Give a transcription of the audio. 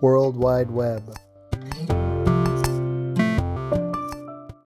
World Wide Web.